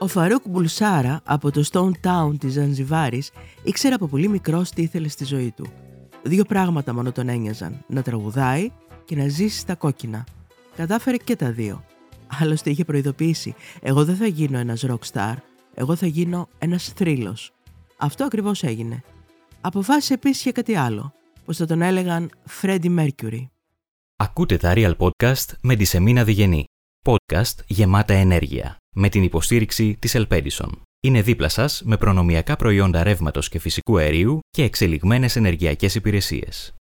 Ο Φαρούκ Μπουλσάρα από το Stone Town της Ζανζιβάρης ήξερε από πολύ μικρός τι ήθελε στη ζωή του. Δύο πράγματα μόνο τον ένοιαζαν, να τραγουδάει και να ζήσει στα κόκκινα. Κατάφερε και τα δύο. Άλλωστε είχε προειδοποιήσει, εγώ δεν θα γίνω ένας rock star, εγώ θα γίνω ένας θρύλος. Αυτό ακριβώς έγινε. Αποφάσισε επίσης και κάτι άλλο, πως θα τον έλεγαν Freddie Mercury. Ακούτε τα Real Podcast με τη Σεμίνα Διγενή. Podcast γεμάτα ενέργεια, με την υποστήριξη της Elpedison. Είναι δίπλα σας με προνομιακά προϊόντα ρεύματος και φυσικού αερίου και εξελιγμένες ενεργειακές υπηρεσίες.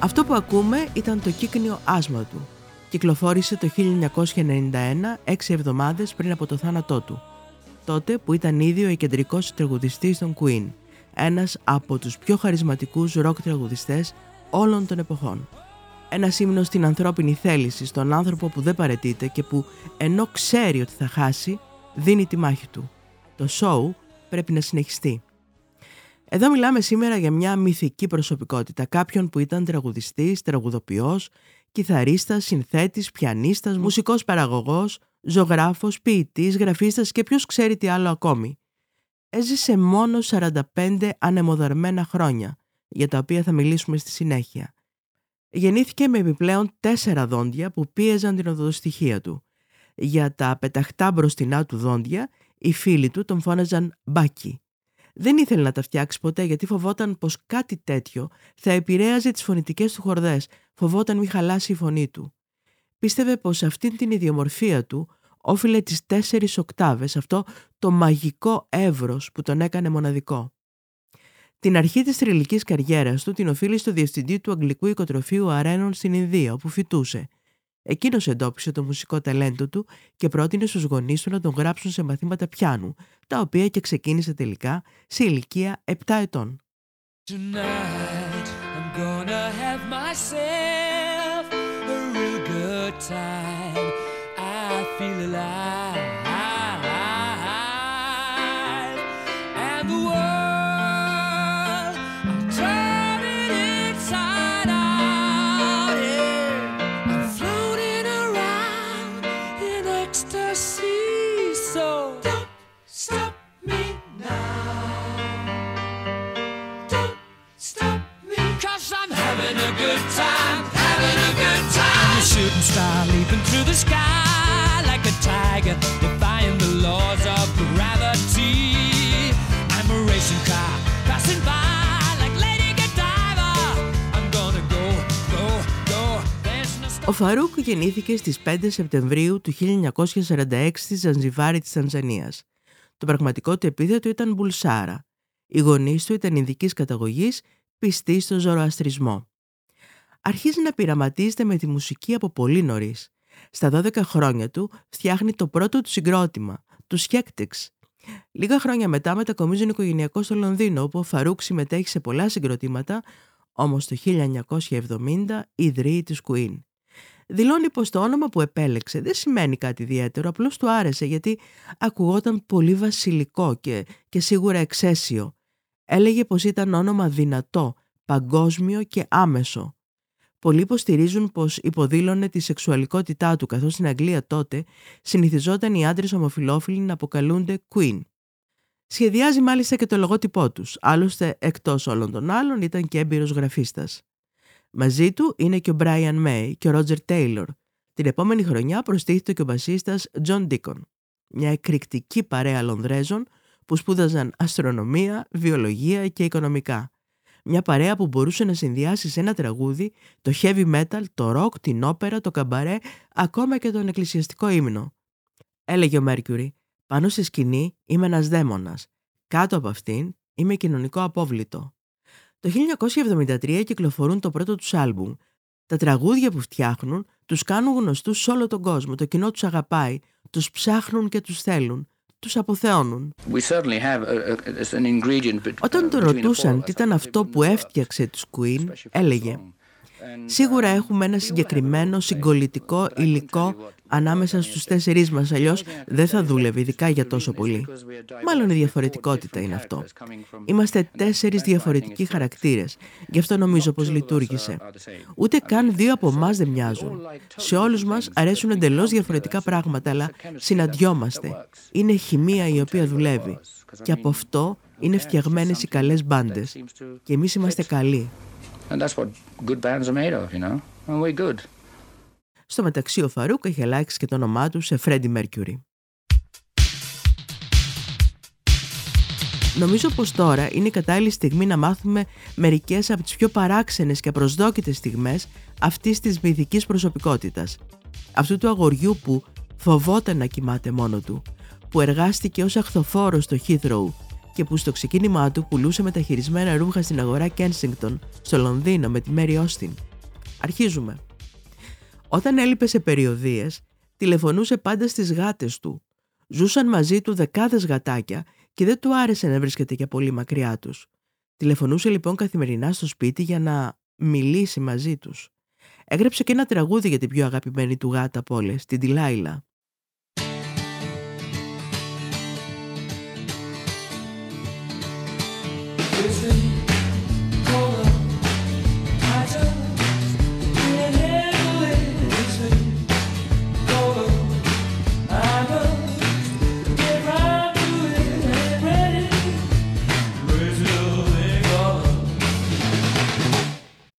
Αυτό που ακούμε ήταν το κύκνιο άσμα του. Κυκλοφόρησε το 1991, έξι εβδομάδες πριν από το θάνατό του. Τότε που ήταν ήδη ο κεντρικός τραγουδιστής των Queen, ένας από τους πιο χαρισματικούς ροκ τραγουδιστές όλων των εποχών. Ένα ύμνο στην ανθρώπινη θέληση, στον άνθρωπο που δεν παρετείται και που ενώ ξέρει ότι θα χάσει, δίνει τη μάχη του. Το show πρέπει να συνεχιστεί. Εδώ μιλάμε σήμερα για μια μυθική προσωπικότητα, κάποιον που ήταν τραγουδιστής, τραγουδοποιός, κιθαρίστας, συνθέτης, πιανίστας, μουσικός παραγωγός, ζωγράφος, ποιητής, γραφίστας και ποιος ξέρει τι άλλο ακόμη. Έζησε μόνο 45 ανεμοδαρμένα χρόνια, για τα οποία θα μιλήσουμε στη συνέχεια. Γεννήθηκε με επιπλέον τέσσερα δόντια που πίεζαν την οδοστοιχεία του. Για τα πεταχτά μπροστινά του δόντια, οι φίλοι του τον φώναζαν «μπάκι». Δεν ήθελε να τα φτιάξει ποτέ γιατί φοβόταν πως κάτι τέτοιο θα επηρέαζε τις φωνητικές του χορδές, φοβόταν μη χαλάσει η φωνή του. Πίστευε πως αυτήν την ιδιομορφία του όφιλε τις τέσσερις οκτάβες, αυτό το μαγικό εύρος που τον έκανε μοναδικό. Την αρχή της θρηλυκής καριέρας του την οφείλει στο διευθυντή του Αγγλικού Οικοτροφείου Αρένων στην Ινδία, όπου φοιτούσε. Εκείνος εντόπισε το μουσικό ταλέντο του και πρότεινε στους γονείς του να τον γράψουν σε μαθήματα πιάνου, τα οποία και ξεκίνησε τελικά σε ηλικία 7 ετών. Ο Φαρούκ γεννήθηκε στις 5 Σεπτεμβρίου του 1946 στη Ζανζιβάρη της Τανζανίας. Το πραγματικό του επίθετο ήταν Μπουλσάρα. Οι γονείς του ήταν ινδικής καταγωγής, πιστοί στο ζωροαστρισμό. Αρχίζει να πειραματίζεται με τη μουσική από πολύ νωρίς. Στα 12 χρόνια του φτιάχνει το πρώτο του συγκρότημα, τους Hectics. Λίγα χρόνια μετά μετακομίζουν οικογενειακώς στο Λονδίνο, όπου ο Φαρούκ συμμετέχει σε πολλά συγκροτήματα, όμως το 1970 ιδρύει της Queen. Δηλώνει πως το όνομα που επέλεξε δεν σημαίνει κάτι ιδιαίτερο, απλώς του άρεσε γιατί ακουγόταν πολύ βασιλικό και, και σίγουρα εξαίσιο. Έλεγε πως ήταν όνομα δυνατό, παγκόσμιο και άμεσο. Πολλοί υποστηρίζουν πως υποδήλωνε τη σεξουαλικότητά του καθώς στην Αγγλία τότε συνηθιζόταν οι άντρες ομοφιλόφιλοι να αποκαλούνται Queen. Σχεδιάζει μάλιστα και το λογότυπό τους, άλλωστε εκτός όλων των άλλων ήταν και έμπειρος γραφίστας. Μαζί του είναι και ο Brian May και ο Roger Taylor. Την επόμενη χρονιά προστίθεται και ο μπασίστας John Deacon. Μια εκρηκτική παρέα Λονδρέζων που σπούδαζαν αστρονομία, βιολογία και οικονομικά. Μια παρέα που μπορούσε να συνδυάσει σε ένα τραγούδι το heavy metal, το rock, την όπερα, το καμπαρέ, ακόμα και τον εκκλησιαστικό ύμνο. Έλεγε ο Μέρκιουρι, πάνω στη σκηνή είμαι ένας δαίμονας. Κάτω από αυτήν είμαι κοινωνικό απόβλητο. Το 1973 κυκλοφορούν το πρώτο τους άλμπουμ. Τα τραγούδια που φτιάχνουν τους κάνουν γνωστούς σε όλο τον κόσμο. Το κοινό τους αγαπάει, τους ψάχνουν και τους θέλουν. Τους αποθεώνουν. Όταν τον ρωτούσαν τι ήταν αυτό που έφτιαξε τους Queen, έλεγε Σίγουρα έχουμε ένα συγκεκριμένο συγκολητικό υλικό ανάμεσα στους τέσσερις μας, αλλιώς δεν θα δούλευε ειδικά για τόσο πολύ. Μάλλον η διαφορετικότητα είναι αυτό. Είμαστε τέσσερις διαφορετικοί χαρακτήρες, γι' αυτό νομίζω πως λειτουργήσε. Ούτε καν δύο από εμάς δεν μοιάζουν. Σε όλους μας αρέσουν εντελώς διαφορετικά πράγματα, αλλά συναντιόμαστε. Είναι χημεία η οποία δουλεύει. Και από αυτό είναι φτιαγμένες οι καλές μπάντες. Και εμείς είμαστε καλοί. And that's what good bands are made of, you know; And we're good. Στο μεταξύ ο Φαρούκ έχει αλλάξει και το όνομά του σε Freddie Mercury. Νομίζω πως τώρα είναι η κατάλληλη στιγμή να μάθουμε μερικές από τις πιο παράξενες και απροσδόκητες στιγμές αυτής της μυθικής προσωπικότητας. Αυτού του αγοριού που φοβόταν να κοιμάται μόνο του, που εργάστηκε ως αχθοφόρος στο Heathrow και που στο ξεκίνημά του πουλούσε μεταχειρισμένα ρούχα στην αγορά Kensington στο Λονδίνο με τη Μέρι Όστιν. Αρχίζουμε. Όταν έλειπε σε περιοδίες, τηλεφωνούσε πάντα στις γάτες του. Ζούσαν μαζί του δεκάδες γατάκια και δεν του άρεσε να βρίσκεται για πολύ μακριά τους. Τηλεφωνούσε λοιπόν καθημερινά στο σπίτι για να μιλήσει μαζί τους. Έγραψε και ένα τραγούδι για την πιο αγαπημένη του γάτα από όλες, την Τιλάιλα.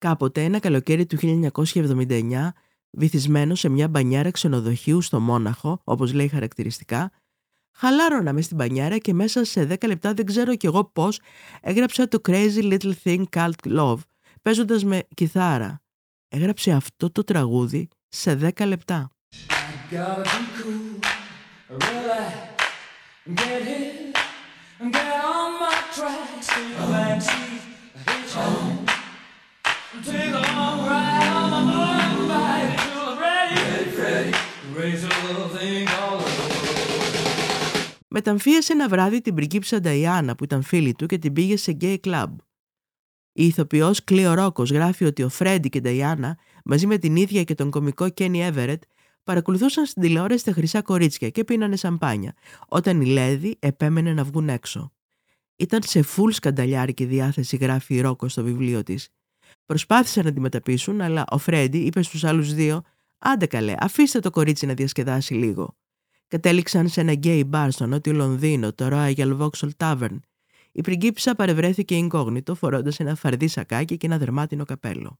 Κάποτε ένα καλοκαίρι του 1979, βυθισμένος σε μια μπανιάρα ξενοδοχείου στο Μόναχο, όπως λέει χαρακτηριστικά, χαλάρωνα μες στην μπανιάρα και μέσα σε 10 λεπτά δεν ξέρω κι εγώ πώς έγραψα το Crazy Little Thing Called Love, παίζοντας με κιθάρα. Έγραψε αυτό το τραγούδι σε 10 λεπτά. Μεταμφίεσε ένα βράδυ την πριγκίψα Νταϊάννα που ήταν φίλη του και την πήγε σε γκέι κλαμπ. Η ηθοποιός Κλείο Ρόκος γράφει ότι ο Φρέντι και η Νταϊάννα μαζί με την ίδια και τον κομικό Κένι Εύερετ παρακολουθούσαν στην τηλεόραση τα χρυσά κορίτσια και πίνανε σαμπάνια, όταν η Λαίδη επέμενε να βγουν έξω. Ήταν σε φουλ σκανταλιάρικη διάθεση, γράφει η Ρόκος στο βιβλίο της. Προσπάθησαν να τη μεταπείσουν, αλλά ο Φρέντι είπε στους άλλους δύο: Άντε καλέ, αφήστε το κορίτσι να διασκεδάσει λίγο. Κατέληξαν σε ένα γκέι μπαρ στο νότιο Λονδίνο, το Royal Vauxhall Tavern. Η πριγκίψα παρευρέθηκε incognito φορώντας ένα φαρδί σακάκι και ένα δερμάτινο καπέλο.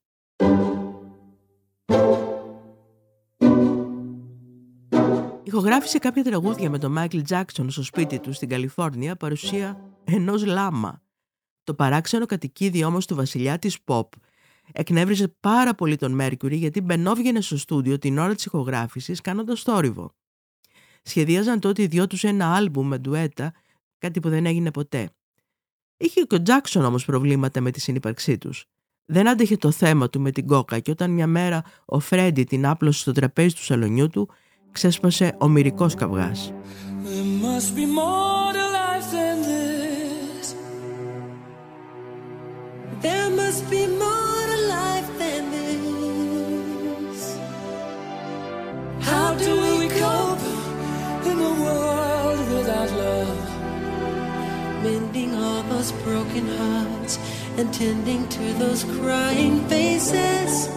Ηχογράφησε κάποια τραγούδια με τον Μάικλ Τζάκσον στο σπίτι του στην Καλιφόρνια παρουσία ενός λάμα. Το παράξενο κατοικίδιο όμως του βασιλιά της pop εκνεύριζε πάρα πολύ τον Μέρκουρι γιατί μπαινόβγαινε στο στούντιο την ώρα της ηχογράφησης κάνοντας θόρυβο. Σχεδίαζαν τότε οι δυο τους ένα άλμπουμ με ντουέτα, κάτι που δεν έγινε ποτέ. Είχε και ο Τζάκσον όμως προβλήματα με τη συνύπαρξή τους. Δεν άντεχε το θέμα του με την κόκα και όταν μια μέρα ο Φρέντι την άπλωσε στο τραπέζι του σαλονιού του, ξέσπασε ο μυρικός καυγάς. There must be more How do we cope in a world without love? Mending all those broken hearts and tending to those crying faces.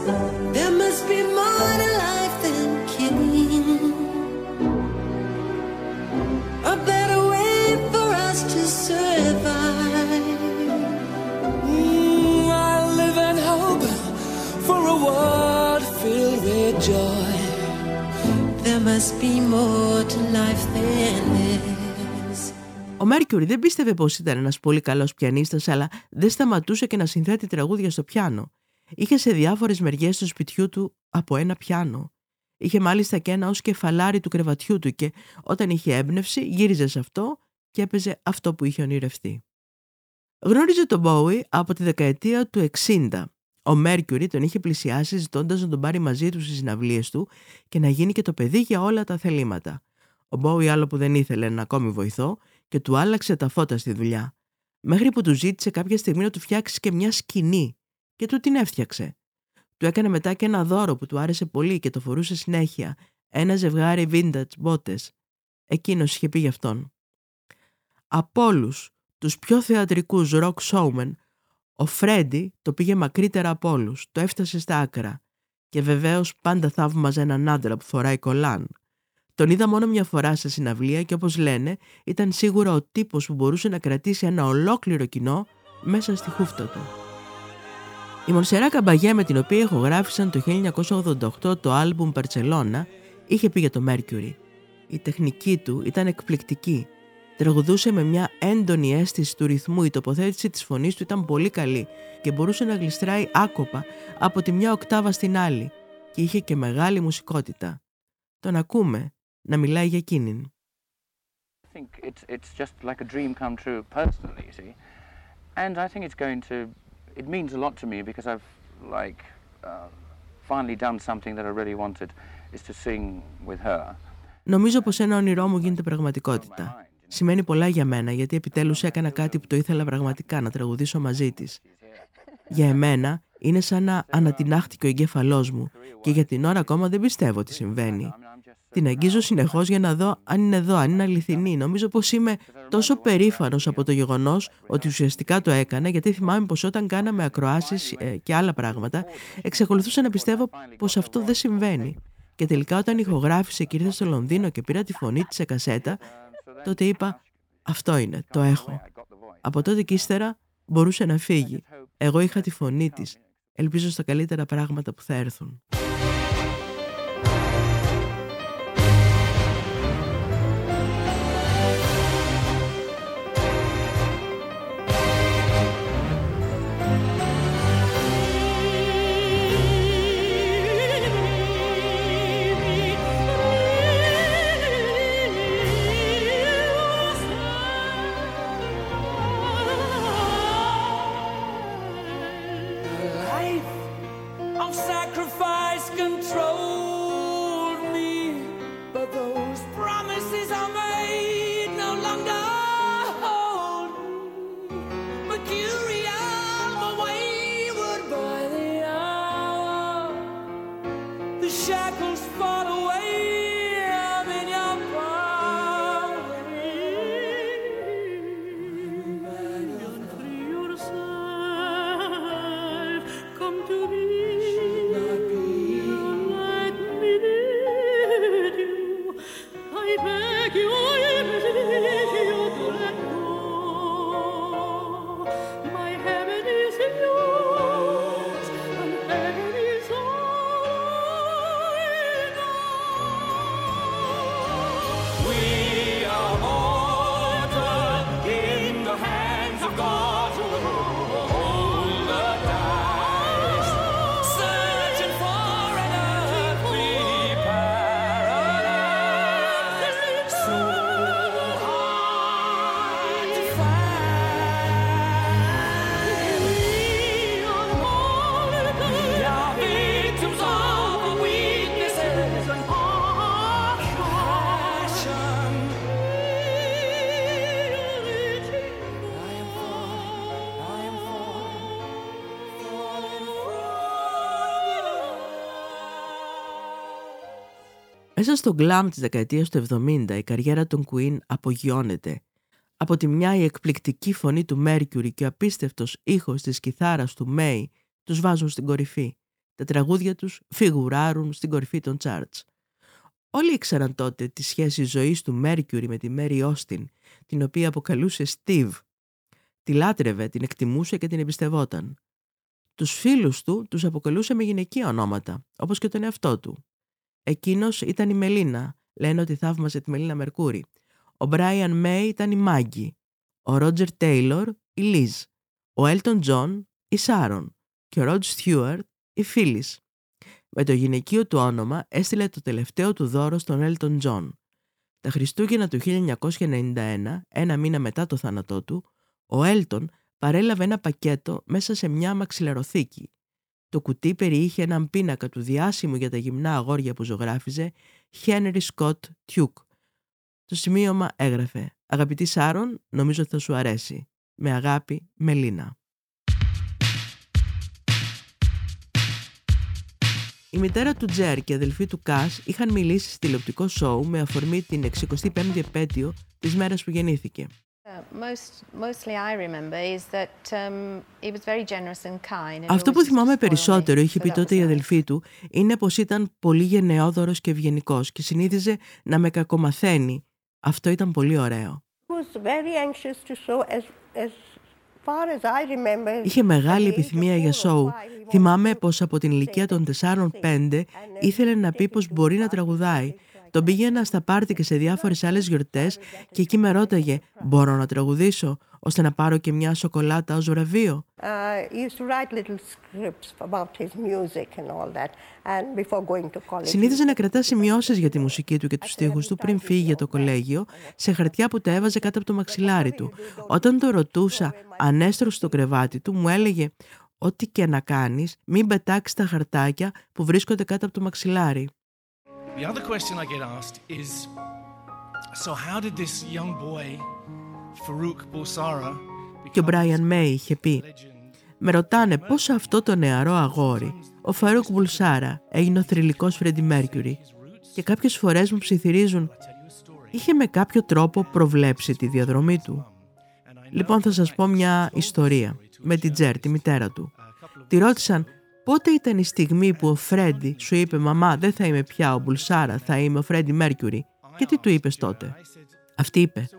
There must be more to life than killing. A better way for us to survive. Mm, I live and hope for a world filled with joy. There must be more to life than this. Ο Μέρκιουρι δεν πίστευε πως ήταν ένας πολύ καλός πιανίστας, αλλά δεν σταματούσε και να συνθέτει τραγούδια στο πιάνο. Είχε σε διάφορες μεριές του σπιτιού του από ένα πιάνο. Είχε μάλιστα και ένα ως κεφαλάρι του κρεβατιού του και όταν είχε έμπνευση γύριζε σε αυτό και έπαιζε αυτό που είχε ονειρευτεί. Γνώριζε τον Μπόουι από τη δεκαετία του 60. Ο Μέρκιουρι τον είχε πλησιάσει ζητώντας να τον πάρει μαζί του στις συναυλίες του και να γίνει και το παιδί για όλα τα θελήματα. Ο Μπόι άλλο που δεν ήθελε ένα ακόμη βοηθό και του άλλαξε τα φώτα στη δουλειά. Μέχρι που του ζήτησε κάποια στιγμή να του φτιάξει και μια σκηνή και του την έφτιαξε. Του έκανε μετά και ένα δώρο που του άρεσε πολύ και το φορούσε συνέχεια. Ένα ζευγάρι vintage μπότες. Εκείνος είχε πει γι' αυτόν. Από όλους τους πιο θεατρικούς rock showmen, ο Φρέντι το πήγε μακρύτερα από όλους, το έφτασε στα άκρα. Και βεβαίως πάντα θαύμαζε έναν άντρα που φοράει κολάν. Τον είδα μόνο μια φορά σε συναυλία και όπως λένε ήταν σίγουρα ο τύπος που μπορούσε να κρατήσει ένα ολόκληρο κοινό μέσα στη χούφτα του. Η Μονσερά Καμπαγέ με την οποία ηχογράφησαν το 1988 το άλμπουμ Παρτσελώνα είχε πει για το Mercury. Η τεχνική του ήταν εκπληκτική. Τραγουδούσε με μια έντονη αίσθηση του ρυθμού, η τοποθέτηση της φωνής του ήταν πολύ καλή και μπορούσε να γλιστράει άκοπα από τη μια οκτάβα στην άλλη και είχε και μεγάλη μουσικότητα. Τον ακούμε να μιλάει για εκείνην. I think it's, it's just like a dream come true personally, you see. And I think it's going to, it means a lot to me because I've like uh, finally done something that I really wanted is to sing with her. Νομίζω πως ένα όνειρό μου γίνεται πραγματικότητα. Σημαίνει πολλά για μένα γιατί επιτέλους έκανα κάτι που το ήθελα πραγματικά να τραγουδήσω μαζί της. Για εμένα είναι σαν να ανατινάχτηκε ο εγκέφαλός μου και για την ώρα ακόμα δεν πιστεύω ότι συμβαίνει. Την αγγίζω συνεχώς για να δω αν είναι εδώ, αν είναι αληθινή. Νομίζω πως είμαι τόσο περήφανος από το γεγονός ότι ουσιαστικά το έκανα, γιατί θυμάμαι πως όταν κάναμε ακροάσεις ε, και άλλα πράγματα, εξακολουθούσα να πιστεύω πως αυτό δεν συμβαίνει. Και τελικά όταν ηχογράφησε και ήρθε στο Λονδίνο και πήρα τη φωνή της σε κασέτα, τότε είπα αυτό είναι, το έχω. Από τότε και ύστερα μπορούσε να φύγει. Εγώ είχα τη φωνή της. Ελπίζω στα καλύτερα πράγματα που θα έρθουν. Μέσα στο γκλάμ της δεκαετίας του 70 η καριέρα των Queen απογειώνεται. Από τη μια η εκπληκτική φωνή του Mercury και ο απίστευτος ήχος της κιθάρας του May τους βάζουν στην κορυφή. Τα τραγούδια τους φιγουράρουν στην κορυφή των charts. Όλοι ήξεραν τότε τη σχέση ζωής του Mercury με τη Mary Austin, την οποία αποκαλούσε Steve. Τη λάτρευε, την εκτιμούσε και την εμπιστευόταν. Τους φίλους του τους αποκαλούσε με γυναικεία ονόματα, όπως και τον εαυτό του. Εκείνος ήταν η Μελίνα. Λένε ότι θαύμαζε τη Μελίνα Μερκούρη. Ο Μπράιαν Μέι ήταν η Μάγκι. Ο Ρότζερ Τέιλορ η Λίζ. Ο Έλτον Τζον η Σάρον. Και ο Ρότζ Στιούαρτ η Φίλις. Με το γυναικείο του όνομα έστειλε το τελευταίο του δώρο στον Έλτον Τζον. Τα Χριστούγεννα του 1991, ένα μήνα μετά το θάνατό του, ο Έλτον παρέλαβε ένα πακέτο μέσα σε μια μαξιλαροθήκη το κουτί περιείχε έναν πίνακα του διάσημου για τα γυμνά αγόρια που ζωγράφιζε Henry Scott Tuke. Στο σημείωμα έγραφε «Αγαπητή Σάρων, νομίζω ότι θα σου αρέσει. Με αγάπη, Μελίνα». Η μητέρα του Τζέρ και η αδελφή του Κάς είχαν μιλήσει στη τηλεοπτικό σοου με αφορμή την 65η επέτειο της μέρας που γεννήθηκε. Αυτό που θυμάμαι περισσότερο, είχε πει τότε η αδελφή του, είναι πως ήταν πολύ γενναιόδωρος και ευγενικός και συνήθιζε να με κακομαθαίνει. Αυτό ήταν πολύ ωραίο. Είχε μεγάλη επιθυμία για σοου. Θυμάμαι πως από την ηλικία των 4-5 ήθελε να πει πως μπορεί να τραγουδάει τον πήγαινα στα πάρτι και σε διάφορες άλλες γιορτές και εκεί με ρώταγε «Μπορώ να τραγουδήσω» ώστε να πάρω και μια σοκολάτα ως βραβείο; Συνήθιζε να κρατά σημειώσεις για τη μουσική του και τους στίχους του πριν φύγει για το κολέγιο σε χαρτιά που τα έβαζε κάτω από το μαξιλάρι του. Όταν το ρωτούσα αν έστρωσε στο κρεβάτι του μου έλεγε «Ό,τι και να κάνεις μην πετάξεις τα χαρτάκια που βρίσκονται κάτω από το μαξιλάρι». The other question I get asked is So how did this young boy, Farouk Bulsara, και ο Μπράιαν Μέι είχε πει «Με ρωτάνε πώς αυτό το νεαρό αγόρι, ο Φαρούκ Μπουλσάρα, έγινε ο θρυλικός Φρέντι Μέρκιουρι και κάποιες φορές μου ψιθυρίζουν είχε με κάποιο τρόπο προβλέψει τη διαδρομή του». Λοιπόν θα σας πω μια ιστορία με την Τζέρ, τη μητέρα του. Τη ρώτησαν Πότε ήταν η στιγμή που ο Φρέντι σου είπε «Μαμά, δεν θα είμαι πια ο Μπουλσάρα, θα είμαι ο Φρέντι Μέρκιουρι» και τι του είπες τότε; Αυτή είπε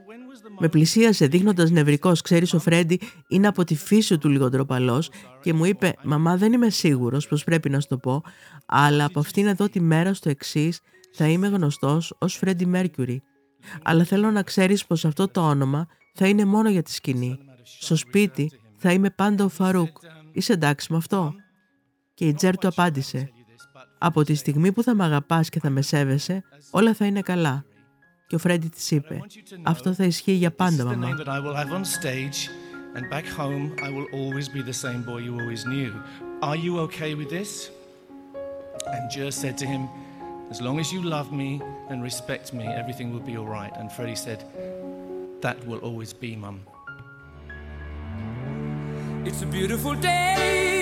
με πλησίασε δείχνοντας νευρικός. Ξέρεις, ο Φρέντι είναι από τη φύση του λίγο ντροπαλός και μου είπε: Μαμά, δεν είμαι σίγουρος πως πρέπει να σου το πω, αλλά από αυτήν εδώ τη μέρα στο εξής θα είμαι γνωστός ως Φρέντι Μέρκιουρι. Αλλά θέλω να ξέρεις πως αυτό το όνομα θα είναι μόνο για τη σκηνή. Στο σπίτι θα είμαι πάντα ο Φαρούκ. Είσαι εντάξει με αυτό; Και η Τζέρ του απάντησε «Από τη στιγμή που θα με αγαπάς και θα με σέβεσαι, όλα θα είναι καλά». Και ο Φρέντι της είπε «Αυτό θα ισχύει για πάντα, μαμά». And back home, I will always be the same boy you always knew. Are you okay with this? And Jer said to him, As long as you love me and respect me, everything will be all right. And Freddie said, That will always be, Mum. It's a beautiful day.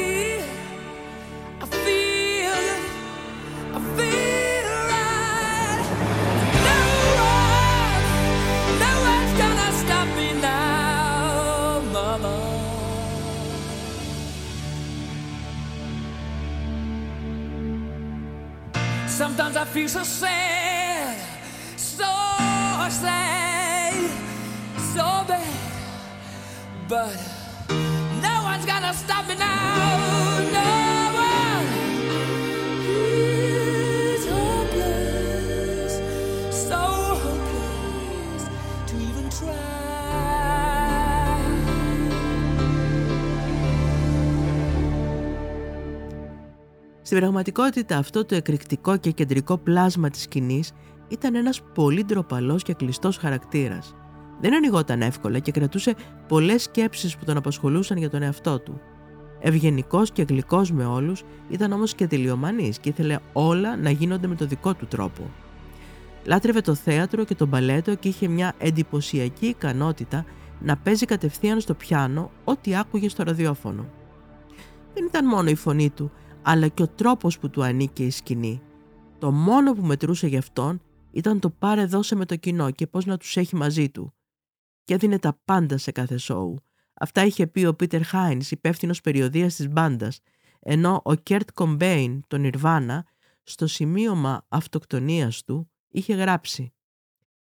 Jesus assim, said. Στην πραγματικότητα αυτό το εκρηκτικό και κεντρικό πλάσμα της σκηνής ήταν ένας πολύ ντροπαλός και κλειστός χαρακτήρας. Δεν ανοιγόταν εύκολα και κρατούσε πολλές σκέψεις που τον απασχολούσαν για τον εαυτό του. Ευγενικός και γλυκός με όλους, ήταν όμως και τελειομανής και ήθελε όλα να γίνονται με το δικό του τρόπο. Λάτρευε το θέατρο και το μπαλέτο και είχε μια εντυπωσιακή ικανότητα να παίζει κατευθείαν στο πιάνο ό,τι άκουγε στο ραδιόφωνο. Δεν ήταν μόνο η φωνή του, αλλά και ο τρόπος που του ανήκε η σκηνή. Το μόνο που μετρούσε γι' αυτόν ήταν το πάρε δώσε με το κοινό και πώς να τους έχει μαζί του. Και έδινε τα πάντα σε κάθε σόου. Αυτά είχε πει ο Πίτερ Χάινς, υπεύθυνος περιοδείας της μπάντας, ενώ ο Κέρτ Κομπέιν, των Nirvana, στο σημείωμα αυτοκτονίας του, είχε γράψει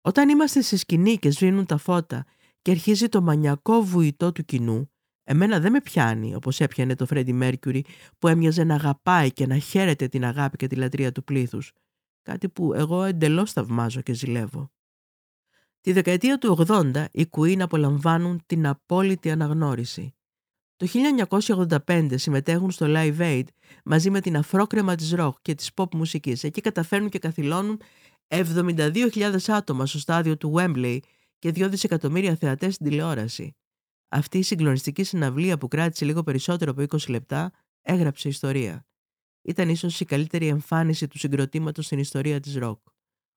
«Όταν είμαστε σε σκηνή και σβήνουν τα φώτα και αρχίζει το μανιακό βουητό του κοινού, Εμένα δεν με πιάνει όπως έπιανε το Φρέντι Μέρκιουρι που έμοιαζε να αγαπάει και να χαίρεται την αγάπη και τη λατρεία του πλήθους. Κάτι που εγώ εντελώς θαυμάζω και ζηλεύω. Τη δεκαετία του 80 οι Queen απολαμβάνουν την απόλυτη αναγνώριση. Το 1985 συμμετέχουν στο Live Aid μαζί με την αφρόκρεμα της rock και της pop μουσικής. Εκεί καταφέρνουν και καθυλώνουν 72.000 άτομα στο στάδιο του Wembley και 2 δισεκατομμύρια θεατές στην τηλεόραση. Αυτή η συγκλονιστική συναυλία που κράτησε λίγο περισσότερο από 20 λεπτά έγραψε ιστορία. Ήταν ίσως η καλύτερη εμφάνιση του συγκροτήματος στην ιστορία της ροκ.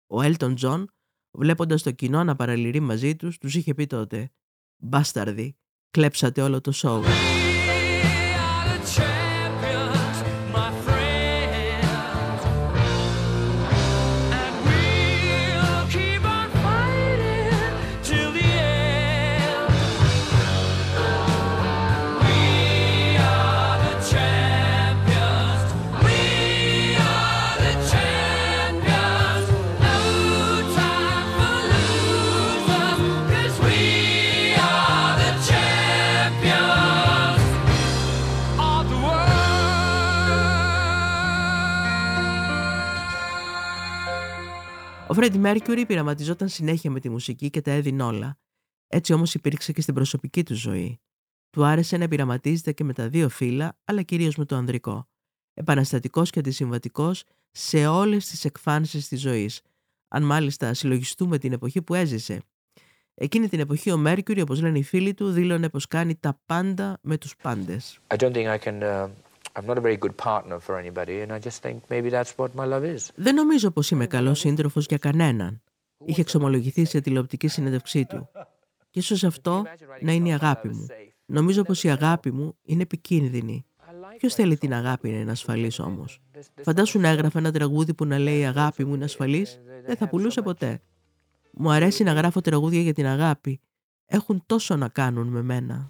Ο Elton John, βλέποντας το κοινό να παραλυρεί μαζί τους, τους είχε πει τότε «Μπάσταρδι, κλέψατε όλο το σοου». Ο Φρέντι Μέρκιουρι πειραματιζόταν συνέχεια με τη μουσική και τα έδινε όλα. Έτσι όμως υπήρξε και στην προσωπική του ζωή. Του άρεσε να πειραματίζεται και με τα δύο φύλλα, αλλά κυρίως με το ανδρικό. Επαναστατικός και αντισυμβατικός σε όλες τις εκφάνσεις της ζωής. Αν μάλιστα συλλογιστούμε την εποχή που έζησε. Εκείνη την εποχή ο Μέρκιουρι, όπως λένε οι φίλοι του, δήλωνε πως κάνει τα πάντα με τους πάντες. Δεν νομίζω πως είμαι καλός σύντροφος για κανέναν. Είχε εξομολογηθεί σε τηλεοπτική συνέντευξή του. Και ίσως αυτό να είναι η αγάπη μου. Νομίζω πως η αγάπη μου είναι επικίνδυνη. Ποιος θέλει την αγάπη να είναι ασφαλής όμως; Φαντάσου να έγραφε ένα τραγούδι που να λέει Η αγάπη μου είναι ασφαλής, δεν θα πουλούσε ποτέ. Μου αρέσει να γράφω τραγούδια για την αγάπη. Έχουν τόσο να κάνουν με μένα.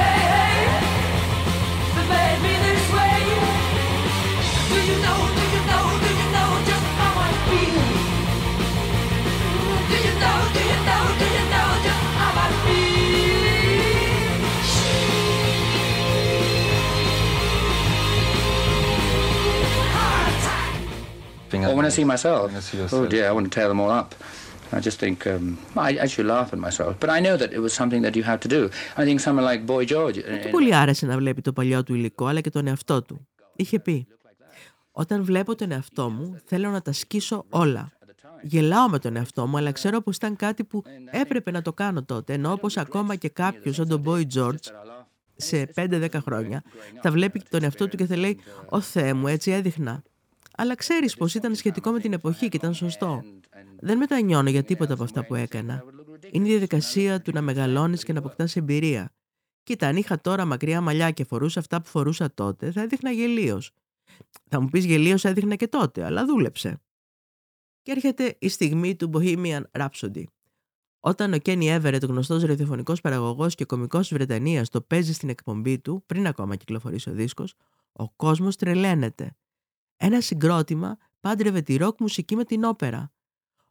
when I see myself, oh dear, I want to tear them all up. I just think um, I actually laugh at myself, but I know that it was something that you have to do. I think someone like Boy George. Του uh, πολύ άρεσε να βλέπει το παλιό του υλικό, αλλά και τον εαυτό του. Είχε πει: Όταν βλέπω τον εαυτό μου, θέλω να τα σκίσω όλα. Γελάω με τον εαυτό μου, αλλά ξέρω πως ήταν κάτι που έπρεπε να το κάνω τότε. Ενώ όπως ακόμα και κάποιος σαν τον Boy George σε 5-10 χρόνια θα βλέπει τον εαυτό του και θα λέει «Ω Θεέ μου, έτσι έδειχνα». Αλλά ξέρεις πως ήταν σχετικό με την εποχή και ήταν σωστό. Δεν μετανιώνω για τίποτα από αυτά που έκανα. Είναι η διαδικασία του να μεγαλώνεις και να αποκτάς εμπειρία. Κοίτα, αν είχα τώρα μακριά μαλλιά και φορούσα αυτά που φορούσα τότε, θα έδειχνα γελίος. Θα μου πεις γελίος έδειχνα και τότε, αλλά δούλεψε. Και έρχεται η στιγμή του Bohemian Rhapsody. Όταν ο Kenny Everett, γνωστός ραδιοφωνικός παραγωγός και κωμικός της Βρετανίας, το παίζει στην εκπομπή του, πριν ακόμα κυκλοφορήσει ο δίσκος, ο κόσμος τρελαίνεται. Ένα συγκρότημα πάντρευε τη ροκ μουσική με την όπερα.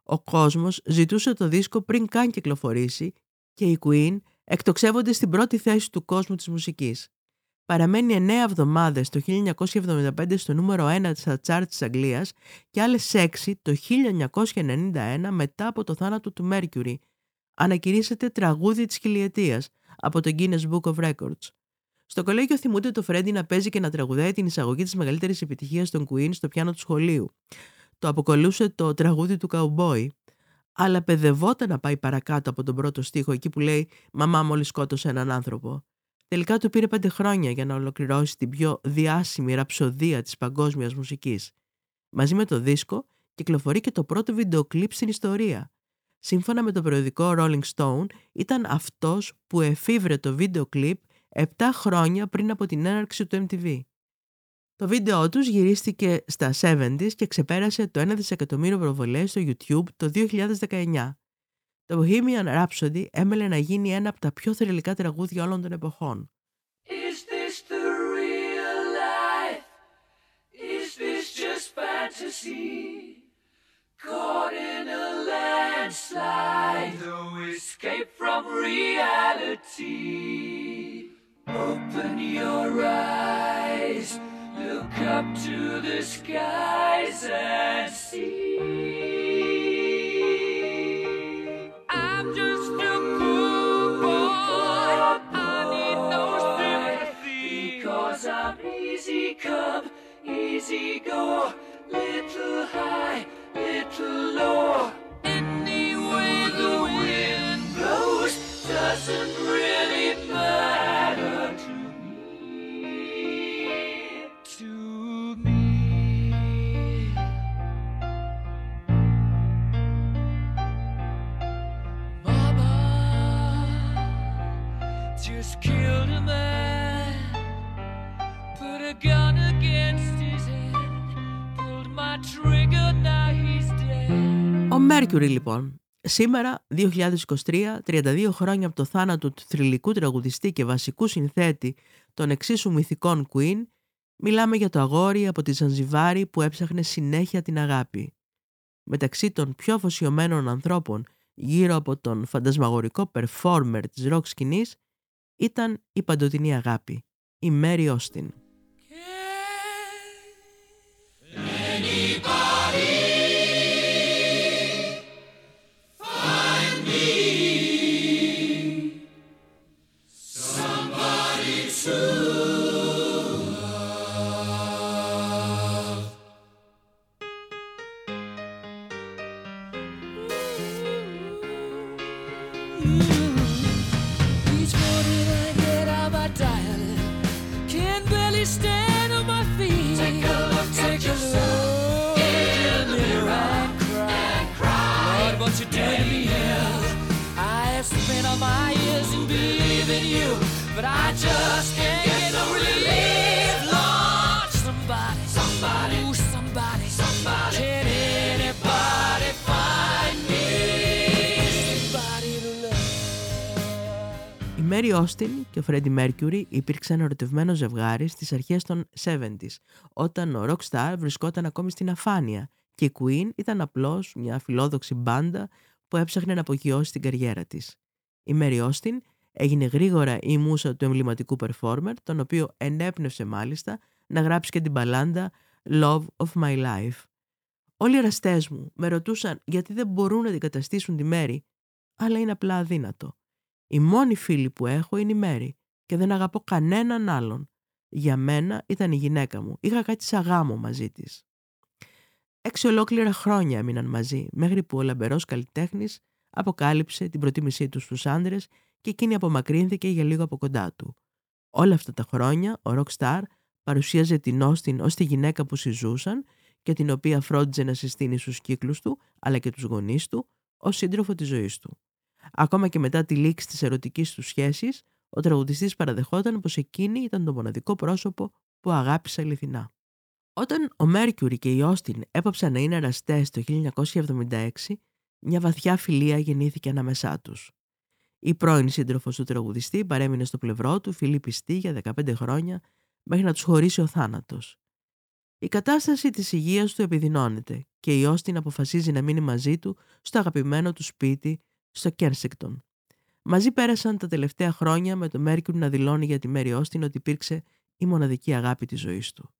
Ο κόσμος ζητούσε το δίσκο πριν καν κυκλοφορήσει και οι Queen εκτοξεύονται στην πρώτη θέση του κόσμου της μουσικής. Παραμένει 9 εβδομάδες το 1975 στο νούμερο 1 της τσάρτ της Αγγλίας και άλλες 6 το 1991 μετά από το θάνατο του Mercury. Ανακηρύσσεται τραγούδι της χιλιετίας από το Guinness Book of Records. Στο κολέγιο θυμούνται το Φρέντι να παίζει και να τραγουδάει την εισαγωγή της μεγαλύτερης επιτυχίας των Queen στο πιάνο του σχολείου. Το αποκολούσε το τραγούδι του Cowboy, αλλά παιδευόταν να πάει παρακάτω από τον πρώτο στίχο εκεί που λέει «Μαμά μόλις σκότωσε έναν άνθρωπο». Τελικά του πήρε πέντε χρόνια για να ολοκληρώσει την πιο διάσημη ραψοδία της παγκόσμιας μουσικής. Μαζί με το δίσκο κυκλοφορεί και το πρώτο βίντεο κλιπ στην ιστορία. Σύμφωνα με το περιοδικό Rolling Stone, ήταν αυτός που εφήβρε το βίντεο κλιπ 7 χρόνια πριν από την έναρξη του MTV. Το βίντεο τους γυρίστηκε στα 70s και ξεπέρασε το 1 δισεκατομμύριο προβολές στο YouTube το 2019. Το Bohemian Rhapsody έμελε να γίνει ένα από τα πιο θρελικά τραγούδια όλων των εποχών. Is this the real life? Is this just fantasy? Caught in a landslide, no escape from reality. Open your eyes, look up to the skies and see. I'm just a poor boy. I need no sympathy. Because I'm easy come, easy go. Little high, little low. Any way the wind blows doesn't really matter Ο Μέρκιουρι λοιπόν. Σήμερα, 2023, 32 χρόνια από το θάνατο του θρηλυκού τραγουδιστή και βασικού συνθέτη των εξίσου μυθικών Queen, μιλάμε για το αγόρι από τη Ζανζιβάρη που έψαχνε συνέχεια την αγάπη. Μεταξύ των πιο αφοσιωμένων ανθρώπων γύρω από τον φαντασμαγορικό performer της rock σκηνής ήταν η παντοτινή αγάπη, η Μέρι Όστιν. Μέρι Όστιν και ο Φρέντι Μέρκιουρι υπήρξαν ερωτευμένο ζευγάρι στις αρχές των 70s, όταν ο Rockstar βρισκόταν ακόμη στην αφάνεια και η Queen ήταν απλώς μια φιλόδοξη μπάντα που έψαχνε να απογειώσει την καριέρα της. Η Μέρι Όστιν έγινε γρήγορα η μουσα του εμβληματικού performer, τον οποίο ενέπνευσε μάλιστα να γράψει και την μπαλάντα Love of My Life. Όλοι οι εραστές μου με ρωτούσαν γιατί δεν μπορούν να αντικαταστήσουν τη Μέρι, αλλά είναι απλά αδύνατο. Η μόνη φίλη που έχω είναι η Μέρη και δεν αγαπώ κανέναν άλλον. Για μένα ήταν η γυναίκα μου. Είχα κάτι σαν γάμο μαζί της. Έξι ολόκληρα χρόνια έμειναν μαζί, μέχρι που ο λαμπερός καλλιτέχνης αποκάλυψε την προτίμησή τους στους άντρες και εκείνη απομακρύνθηκε για λίγο από κοντά του. Όλα αυτά τα χρόνια ο Rockstar παρουσίαζε την Όστιν ως τη γυναίκα που συζούσαν και την οποία φρόντιζε να συστήνει στους κύκλους του, αλλά και τους γονείς του, ως σύντροφο της ζωής του. Ακόμα και μετά τη λήξη της ερωτικής του σχέσης, ο τραγουδιστής παραδεχόταν πως εκείνη ήταν το μοναδικό πρόσωπο που αγάπησε αληθινά. Όταν ο Μέρκιουρι και η Όστιν έπαψαν να είναι εραστές το 1976, μια βαθιά φιλία γεννήθηκε ανάμεσά τους. Η πρώην σύντροφος του τραγουδιστή παρέμεινε στο πλευρό του, φίλη πιστή για 15 χρόνια, μέχρι να τους χωρίσει ο θάνατος. Η κατάσταση της υγείας του επιδεινώνεται και η Όστιν αποφασίζει να μείνει μαζί του στο αγαπημένο του σπίτι στο Κέρσεκτον. Μαζί πέρασαν τα τελευταία χρόνια με το Μέρκιουρ να δηλώνει για τη Μέρι Όστιν ότι υπήρξε η μοναδική αγάπη της ζωής του.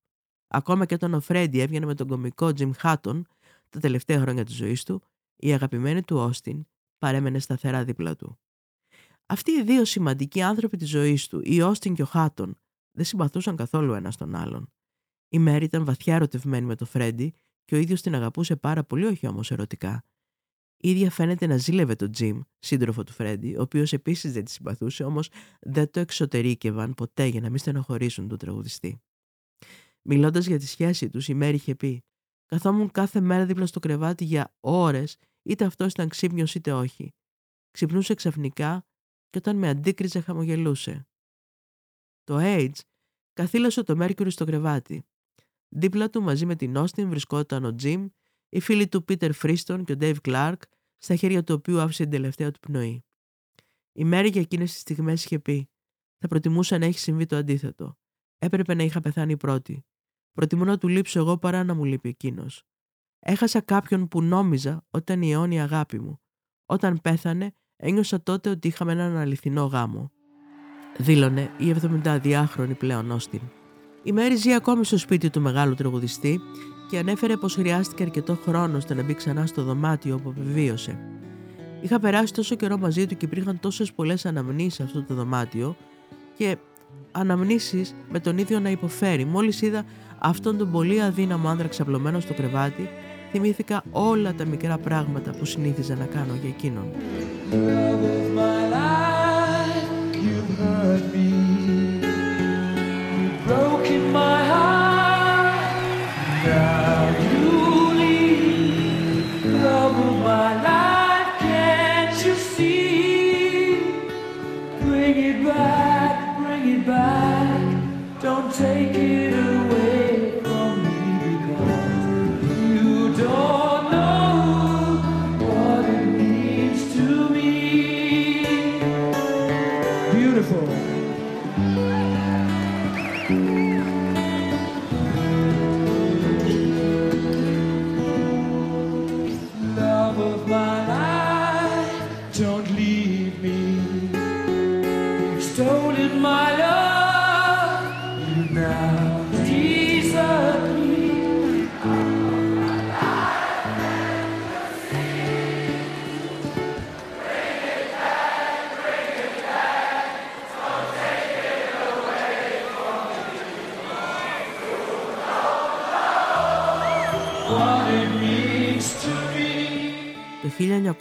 Ακόμα και όταν ο Φρέντι έβγαινε με τον κομικό Τζιμ Χάτον τα τελευταία χρόνια της ζωής του, η αγαπημένη του Όστιν παρέμενε σταθερά δίπλα του. Αυτοί οι δύο σημαντικοί άνθρωποι της ζωής του, η Όστιν και ο Χάτον, δεν συμπαθούσαν καθόλου ένας τον άλλον. Η Μέρι ήταν βαθιά ερωτευμένη με τον Φρέντι και ο ίδιος την αγαπούσε πάρα πολύ, όχι όμως ερωτικά. Η ίδια φαίνεται να ζήλευε τον Τζιμ, σύντροφο του Φρέντι, ο οποίος επίσης δεν τη συμπαθούσε, όμως δεν το εξωτερήκευαν ποτέ για να μην στενοχωρήσουν τον τραγουδιστή. Μιλώντας για τη σχέση τους, η Μέρη είχε πει: Καθόμουν κάθε μέρα δίπλα στο κρεβάτι για ώρες, είτε αυτός ήταν ξύπνιος είτε όχι. Ξυπνούσε ξαφνικά και όταν με αντίκριζε χαμογελούσε. Το AIDS καθήλωσε το Μέρκιουρι στο κρεβάτι. Δίπλα του μαζί με την Όστιν βρισκόταν ο Τζιμ οι φίλοι του Πίτερ Φρίστον και ο Ντέιβ Κλάρκ, στα χέρια του οποίου άφησε την τελευταία του πνοή. Η Μέρη για εκείνες τις στιγμές είχε πει: Θα προτιμούσα να έχει συμβεί το αντίθετο. Έπρεπε να είχα πεθάνει πρώτη. Προτιμώ να του λείψω εγώ παρά να μου λείπει εκείνος. Έχασα κάποιον που νόμιζα ότι ήταν η αιώνια αγάπη μου. Όταν πέθανε, ένιωσα τότε ότι είχαμε έναν αληθινό γάμο. Δήλωνε η 72χρονη πλέον Όστιν. Η Μέρη ζει ακόμη στο σπίτι του μεγάλου τραγουδιστή και ανέφερε πως χρειάστηκε αρκετό χρόνο ώστε να μπει ξανά στο δωμάτιο όπου επιβίωσε. Είχα περάσει τόσο καιρό μαζί του και υπήρχαν τόσες πολλές αναμνήσεις σε αυτό το δωμάτιο και αναμνήσεις με τον ίδιο να υποφέρει. Μόλις είδα αυτόν τον πολύ αδύναμο άνδρα ξαπλωμένος στο κρεβάτι, θυμήθηκα όλα τα μικρά πράγματα που συνήθιζα να κάνω για εκείνον. Take it away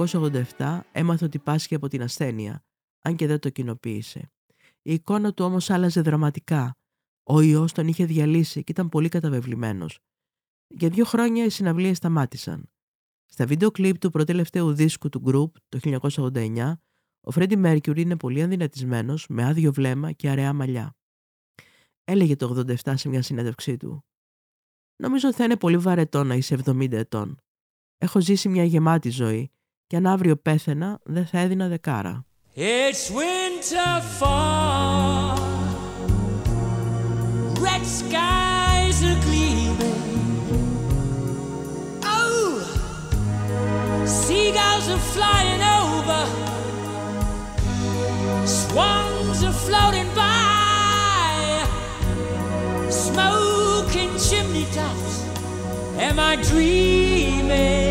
1987 έμαθε ότι πάσχει από την ασθένεια, αν και δεν το κοινοποίησε. Η εικόνα του όμως άλλαζε δραματικά. Ο ιός τον είχε διαλύσει και ήταν πολύ καταβεβλημένος. Για δύο χρόνια οι συναυλίες σταμάτησαν. Στα βίντεο κλιπ του προτελευταίου δίσκου του group το 1989, ο Φρέντι Μέρκιουρι είναι πολύ αδυνατισμένος, με άδειο βλέμμα και αραιά μαλλιά. Έλεγε το 87 σε μια συνέντευξή του. Νομίζω θα είναι πολύ βαρετό να είσαι 70 ετών. Έχω ζήσει μια γεμάτη ζωή και αν αύριο πέθαινα δεν θα έδινα δεκάρα. It's winter fall. Red skies are gleaming. Oh, seagulls are flying over. Swans are floating by. Smoking chimney tops. Am I dreaming?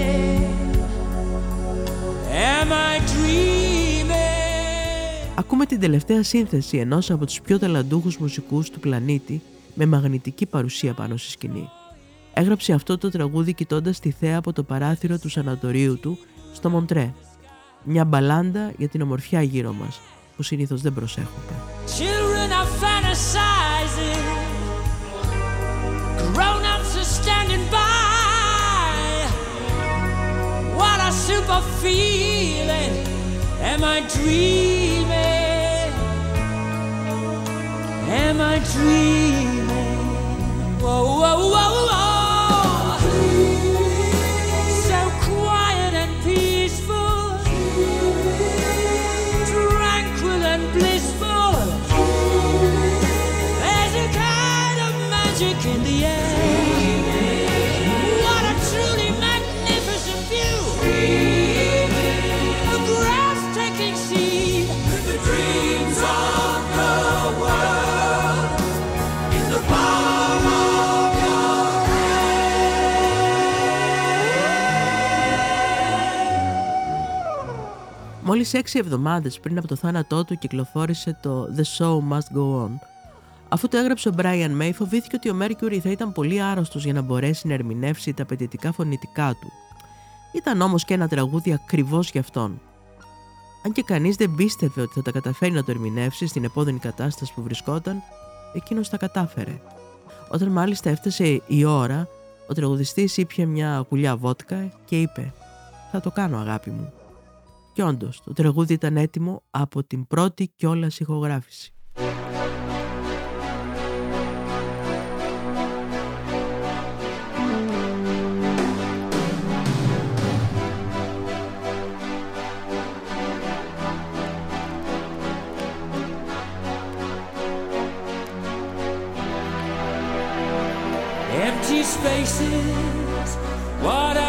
Ακούμε την τελευταία σύνθεση ενός από τους πιο ταλαντούχους μουσικούς του πλανήτη με μαγνητική παρουσία πάνω στη σκηνή. Έγραψε αυτό το τραγούδι κοιτώντας τη θέα από το παράθυρο του σανατορίου του στο Μοντρέ. Μια μπαλάντα για την ομορφιά γύρω μας που συνήθως δεν προσέχουμε. Children are fantasizing. Grown ups are standing by. What a super feeling. Am I dreaming? Am I dreaming? Whoa, whoa, whoa, whoa. Μόλις έξι εβδομάδες πριν από το θάνατό του κυκλοφόρησε το The Show Must Go On. Αφού το έγραψε ο Brian May, φοβήθηκε ότι ο Mercury θα ήταν πολύ άρρωστος για να μπορέσει να ερμηνεύσει τα απαιτητικά φωνητικά του. Ήταν όμως και ένα τραγούδι ακριβώς για αυτόν. Αν και κανείς δεν πίστευε ότι θα τα καταφέρει να το ερμηνεύσει στην επώδυνη κατάσταση που βρισκόταν, εκείνος τα κατάφερε. Όταν μάλιστα έφτασε η ώρα, ο τραγουδιστής ήπια μια κουλιά βότκα και είπε «Θα το κάνω αγάπη μου». Και όντως, το τραγούδι ήταν έτοιμο από την πρώτη κιόλας ηχογράφηση. Empty spaces, what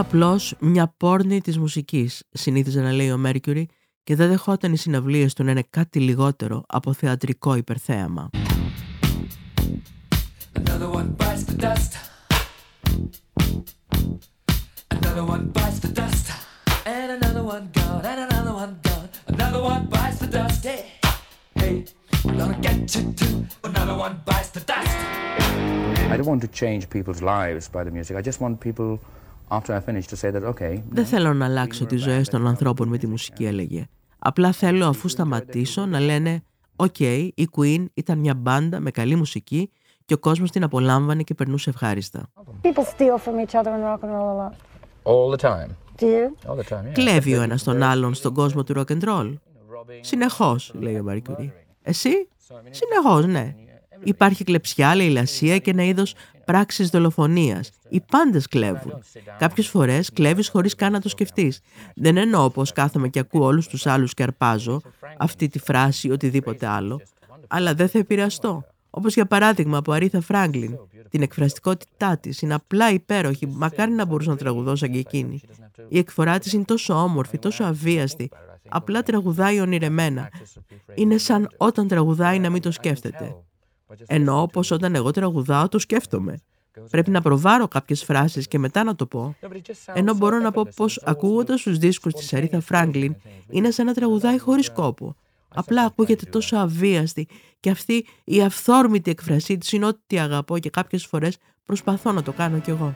απλώς μια πόρνη της μουσικής, συνήθιζε να λέει ο Μέρκιουρι, και δεν δεχόταν οι συναυλίες του να είναι κάτι λιγότερο από θεατρικό υπερθέαμα. I change people's lives by the after I finish, to say that, okay, Δεν θέλω να αλλάξω τις ζωές των ανθρώπων με τη μουσική, έλεγε. Απλά θέλω αφού σταματήσω να λένε «OK, η Queen ήταν μια μπάντα με καλή μουσική και ο κόσμος την απολάμβανε και περνούσε ευχάριστα». People steal from each other in rock and roll a lot. all the time. Do you? All the time, yeah. Κλέβει ο ένας τον άλλον στον κόσμο του rock and roll. Συνεχώς, λέει ο Μέρκιουρι. Εσύ; Συνεχώς, ναι. Υπάρχει κλεψιά, λαιλασία και ένα είδος πράξης δολοφονίας. Οι πάντες κλέβουν. Κάποιες φορές κλέβεις χωρίς καν να το σκεφτείς. Δεν εννοώ πως κάθομαι και ακούω όλους τους άλλους και αρπάζω αυτή τη φράση ή οτιδήποτε άλλο, αλλά δεν θα επηρεαστώ. Όπως για παράδειγμα από Αρίθα Φράγκλιν. Την εκφραστικότητά της είναι απλά υπέροχη, μακάρι να μπορούσα να τραγουδώ σαν και εκείνη. Η εκφορά της είναι τόσο όμορφη, τόσο αβίαστη. Απλά τραγουδάει ονειρεμένα. Είναι σαν όταν τραγουδάει να μην το σκέφτεται. Εννοώ πως όταν εγώ τραγουδάω το σκέφτομαι. Πρέπει να προβάρω κάποιες φράσεις και μετά να το πω. Ενώ μπορώ να πω πως ακούγοντας τους δίσκους της Αρίθα Φράγκλιν είναι σαν να τραγουδάει χωρίς κόπο. Απλά ακούγεται τόσο αβίαστη και αυτή η αυθόρμητη εκφρασή της είναι ό,τι αγαπώ και κάποιες φορές προσπαθώ να το κάνω κι εγώ.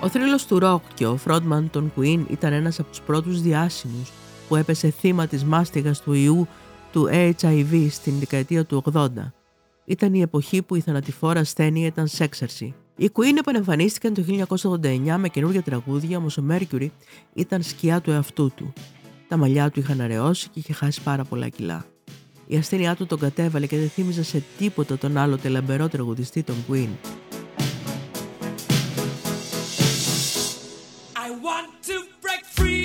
Ο θρύλος του ροκ και ο φρόντμαν των Queen ήταν ένας από τους πρώτους διάσημους που έπεσε θύμα της μάστιγας του ιού του HIV στην δεκαετία του 80. Ήταν η εποχή που η θανατηφόρα ασθένεια ήταν σέξαρση. Οι Queen επανεμφανίστηκαν το 1989 με καινούργια τραγούδια, όμως ο Mercury ήταν σκιά του εαυτού του. Τα μαλλιά του είχαν αραιώσει και είχε χάσει πάρα πολλά κιλά. Η ασθένειά του τον κατέβαλε και δεν θύμιζε σε τίποτα τον άλλοτε λαμπερό τραγουδιστή των Queen. I want to break free.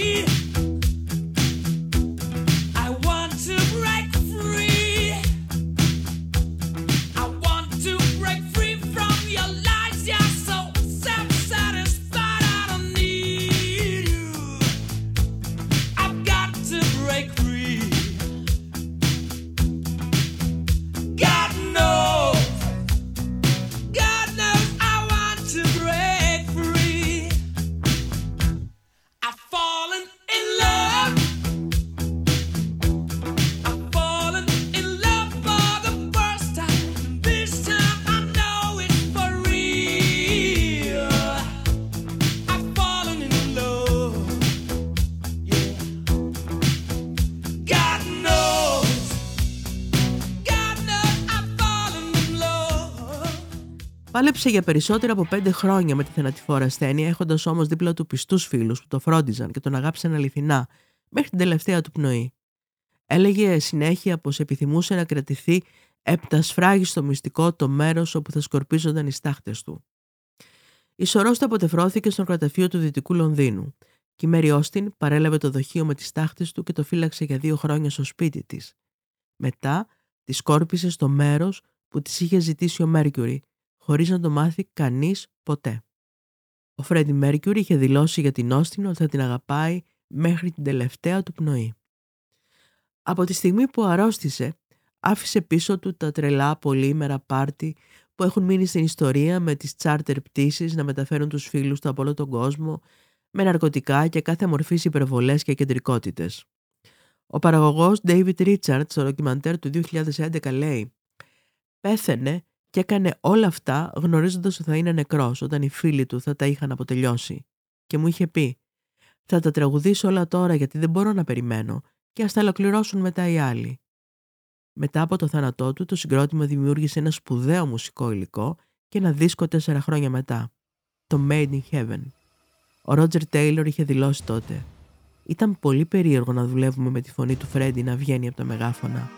Πάλεψε για περισσότερα από πέντε χρόνια με τη θανατηφόρα ασθένεια, έχοντας όμως δίπλα του πιστούς φίλους που το φρόντιζαν και τον αγάπησαν αληθινά μέχρι την τελευταία του πνοή. Έλεγε συνέχεια πως επιθυμούσε να κρατηθεί έπτα σφράγιστο μυστικό το μέρος όπου θα σκορπίζονταν οι στάχτες του. Η σωρός του αποτεφρώθηκε στον κραταφείο του Δυτικού Λονδίνου και η Μέρι Όστιν παρέλαβε το δοχείο με τις τάχτες του και το φύλαξε για δύο χρόνια στο σπίτι της. Μετά τη σκόρπισε στο μέρος που της είχε ζητήσει ο Μέρκιουρι, χωρίς να το μάθει κανείς ποτέ. Ο Φρέντι Μέρκιουρι είχε δηλώσει για την Όστιν ότι θα την αγαπάει μέχρι την τελευταία του πνοή. Από τη στιγμή που αρρώστησε, άφησε πίσω του τα τρελά πολύμερα πάρτι που έχουν μείνει στην ιστορία με τις τσάρτερ πτήσεις να μεταφέρουν τους φίλους του από όλο τον κόσμο, με ναρκωτικά και κάθε μορφής υπερβολές και κεντρικότητες. Ο παραγωγός David Richards στο ντοκιμαντέρ του 2011 λέει «Πέθαινε και έκανε όλα αυτά γνωρίζοντας ότι θα είναι νεκρός όταν οι φίλοι του θα τα είχαν αποτελειώσει. Και μου είχε πει «Θα τα τραγουδήσω όλα τώρα γιατί δεν μπορώ να περιμένω και ας τα ολοκληρώσουν μετά οι άλλοι». Μετά από το θάνατό του, το συγκρότημα δημιούργησε ένα σπουδαίο μουσικό υλικό και ένα δίσκο τέσσερα χρόνια μετά, το Made in Heaven. Ο Ρότζερ Τέιλορ είχε δηλώσει τότε «Ήταν πολύ περίεργο να δουλεύουμε με τη φωνή του Φρέντι να βγαίνει από τα μεγάφωνα.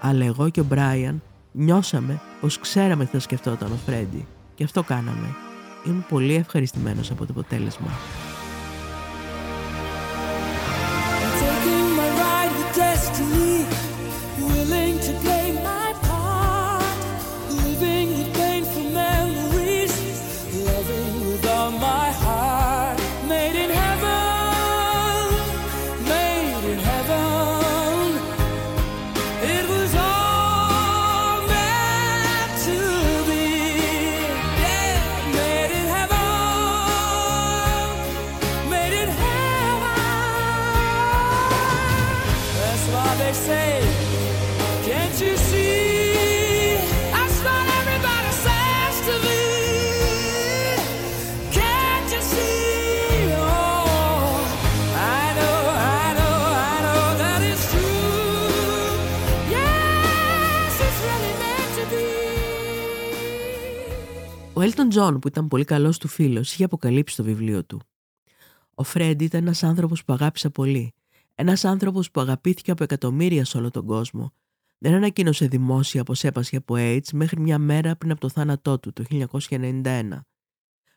Αλλά εγώ και ο Μπράιαν νιώσαμε πως ξέραμε τι θα σκεφτόταν ο Φρέντι και αυτό κάναμε. Ήμουν πολύ ευχαριστημένος από το αποτέλεσμα. Έλτον Τζον, που ήταν πολύ καλός του φίλος, είχε αποκαλύψει στο βιβλίο του. Ο Φρέντι ήταν ένας άνθρωπος που αγάπησα πολύ. Ένας άνθρωπος που αγαπήθηκε από εκατομμύρια σε όλο τον κόσμο. Δεν ανακοίνωσε δημόσια πως έπασχε από AIDS μέχρι μια μέρα πριν από το θάνατό του, το 1991.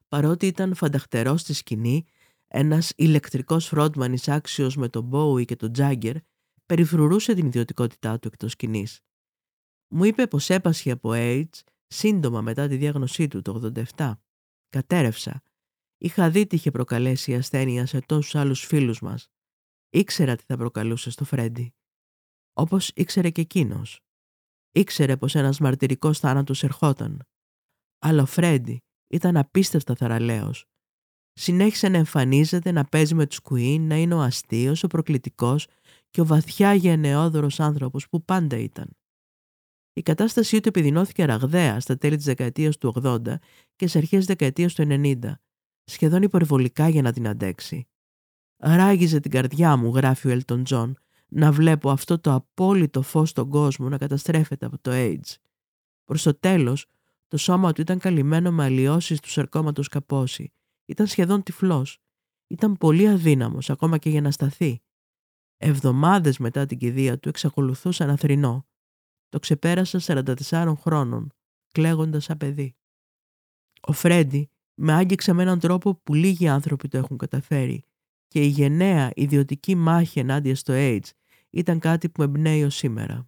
Παρότι ήταν φανταχτερός στη σκηνή, ένας ηλεκτρικός frontman άξιος με τον Bowie και τον Jagger, περιφρουρούσε την ιδιωτικότητά του εκτός σκηνής. Μου είπε πως έπασχε από AIDS σύντομα μετά τη διάγνωσή του το 87. Κατέρευσα. Είχα δει τι είχε προκαλέσει η ασθένεια σε τόσους άλλους φίλους μας. Ήξερα τι θα προκαλούσε στο Φρέντι. Όπως ήξερε και εκείνος. Ήξερε πως ένας μαρτυρικός θάνατος ερχόταν. Αλλά ο Φρέντι ήταν απίστευτα θαραλέος. Συνέχισε να εμφανίζεται, να παίζει με τους Queen, να είναι ο αστείος, ο προκλητικός και ο βαθιά γενναιόδωρος άνθρωπος που πάντα ήταν. Η κατάστασή του επιδεινώθηκε ραγδαία στα τέλη της δεκαετίας του 80 και στις αρχές της δεκαετίας του 90, σχεδόν υπερβολικά για να την αντέξει. Ράγιζε την καρδιά μου, γράφει ο Έλτον Τζον, να βλέπω αυτό το απόλυτο φως στον κόσμο να καταστρέφεται από το AIDS. Προς το τέλος, το σώμα του ήταν καλυμμένο με αλλοιώσεις του σαρκώματος Καπόζι. Ήταν σχεδόν τυφλός. Ήταν πολύ αδύναμος ακόμα και για να σταθεί. Εβδομάδες μετά την κηδεία του εξακολουθούσε να θρηνώ. Το ξεπέρασα 44 χρόνων, κλαίγοντας σαν παιδί. Ο Φρέντι με άγγιξε με έναν τρόπο που λίγοι άνθρωποι το έχουν καταφέρει και η γενναία ιδιωτική μάχη ενάντια στο AIDS ήταν κάτι που εμπνέει ως σήμερα.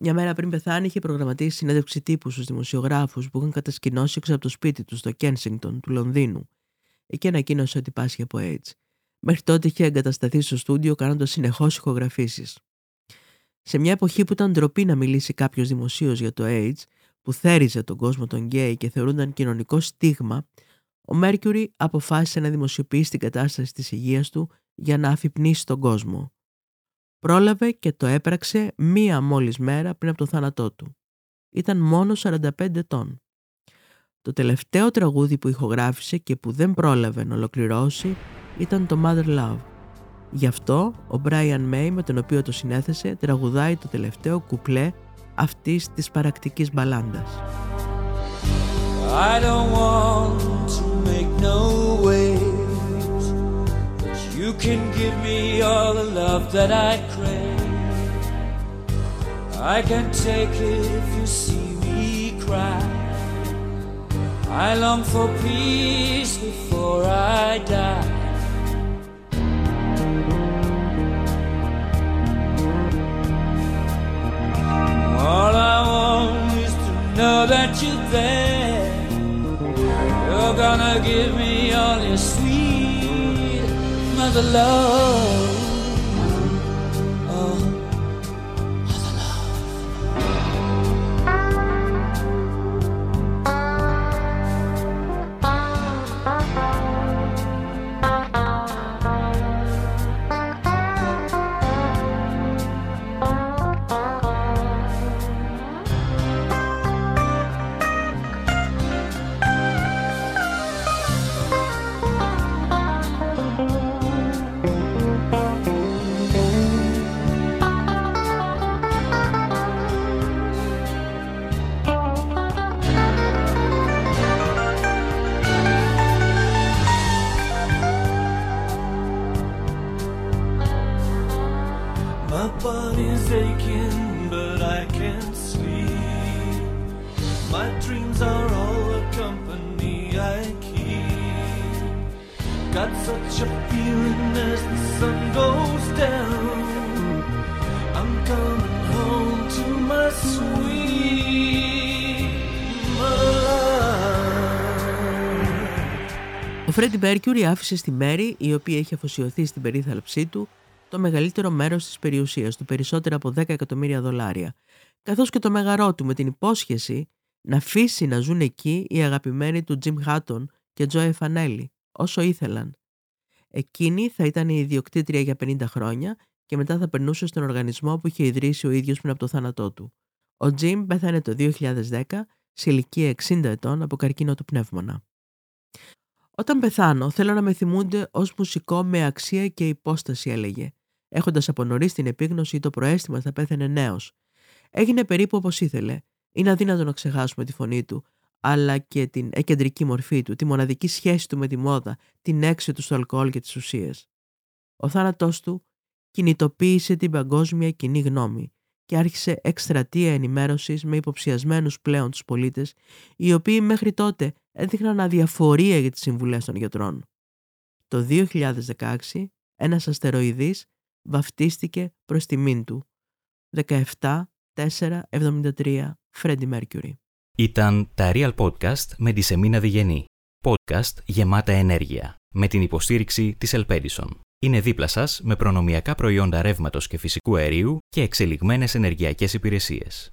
Μια μέρα πριν πεθάνει, είχε προγραμματίσει συνέντευξη τύπου στους δημοσιογράφους που είχαν κατασκηνώσει έξω από το σπίτι τους στο Κένσιγκτον του Λονδίνου. Εκεί ανακοίνωσε ότι πάσχει από AIDS. Μέχρι τότε είχε εγκατασταθεί στο στούντιο κάνοντας συνεχώς ηχογραφήσεις. Σε μια εποχή που ήταν ντροπή να μιλήσει κάποιος δημοσίως για το AIDS, που θέριζε τον κόσμο των γκέι και θεωρούνταν κοινωνικό στίγμα, ο Μέρκιουρι αποφάσισε να δημοσιοποιήσει την κατάσταση της υγείας του για να αφυπνίσει τον κόσμο. Πρόλαβε και το έπραξε μία μόλις μέρα πριν από το θάνατό του. Ήταν μόνο 45 ετών. Το τελευταίο τραγούδι που ηχογράφησε και που δεν πρόλαβε να ολοκληρώσει ήταν το Mother Love, Γι' αυτό ο Brian May με τον οποίο το συνέθεσε τραγουδάει το τελευταίο κουπλέ αυτής της παρακτικής μπαλάντας. I don't want to make no waves, but you can give me all the love that I crave. I can take it if you see me cry. I long for peace before I die. All I want is to know that you're there. You're gonna give me all your sweet mother love. Φρέντι Μέρκιουρι άφησε στη Μέρη, η οποία είχε αφοσιωθεί στην περίθαλψή του, το μεγαλύτερο μέρος της περιουσίας του, περισσότερα από 10 εκατομμύρια δολάρια, καθώς και το μεγαρό του με την υπόσχεση να αφήσει να ζουν εκεί οι αγαπημένοι του Τζιμ Χάτον και Τζόε Φανέλη, όσο ήθελαν. Εκείνη θα ήταν η ιδιοκτήτρια για 50 χρόνια και μετά θα περνούσε στον οργανισμό που είχε ιδρύσει ο ίδιος πριν από το θάνατό του. Ο Τζιμ πέθανε το 2010 σε ηλικία 60 ετών από καρκίνο του πνεύμονα. Όταν πεθάνω, θέλω να με θυμούνται ως μουσικό με αξία και υπόσταση, έλεγε, έχοντας από νωρίς την επίγνωση ή το προέστημα ότι θα πέθανε νέος. Έγινε περίπου όπως ήθελε. Είναι αδύνατο να ξεχάσουμε τη φωνή του, αλλά και την εκεντρική μορφή του, τη μοναδική σχέση του με τη μόδα, την έξι του στο αλκοόλ και τις ουσίες. Ο θάνατός του κινητοποίησε την παγκόσμια κοινή γνώμη και άρχισε εκστρατεία ενημέρωσης με υποψιασμένους πλέον τους πολίτες, οι οποίοι μέχρι τότε έδειχναν αδιαφορία για τις συμβουλές των γιατρών. Το 2016 ένας αστεροειδής βαφτίστηκε προς τιμήν του. 17-4-73 Φρέντι Μέρκιουρι. Ήταν τα Real Podcast με τη Σεμίνα Διγενή. Podcast γεμάτα ενέργεια. Με την υποστήριξη της Ελπέντισον. Είναι δίπλα σας με προνομιακά προϊόντα ρεύματος και φυσικού αερίου και εξελιγμένες ενεργειακές υπηρεσίες.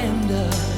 surrender.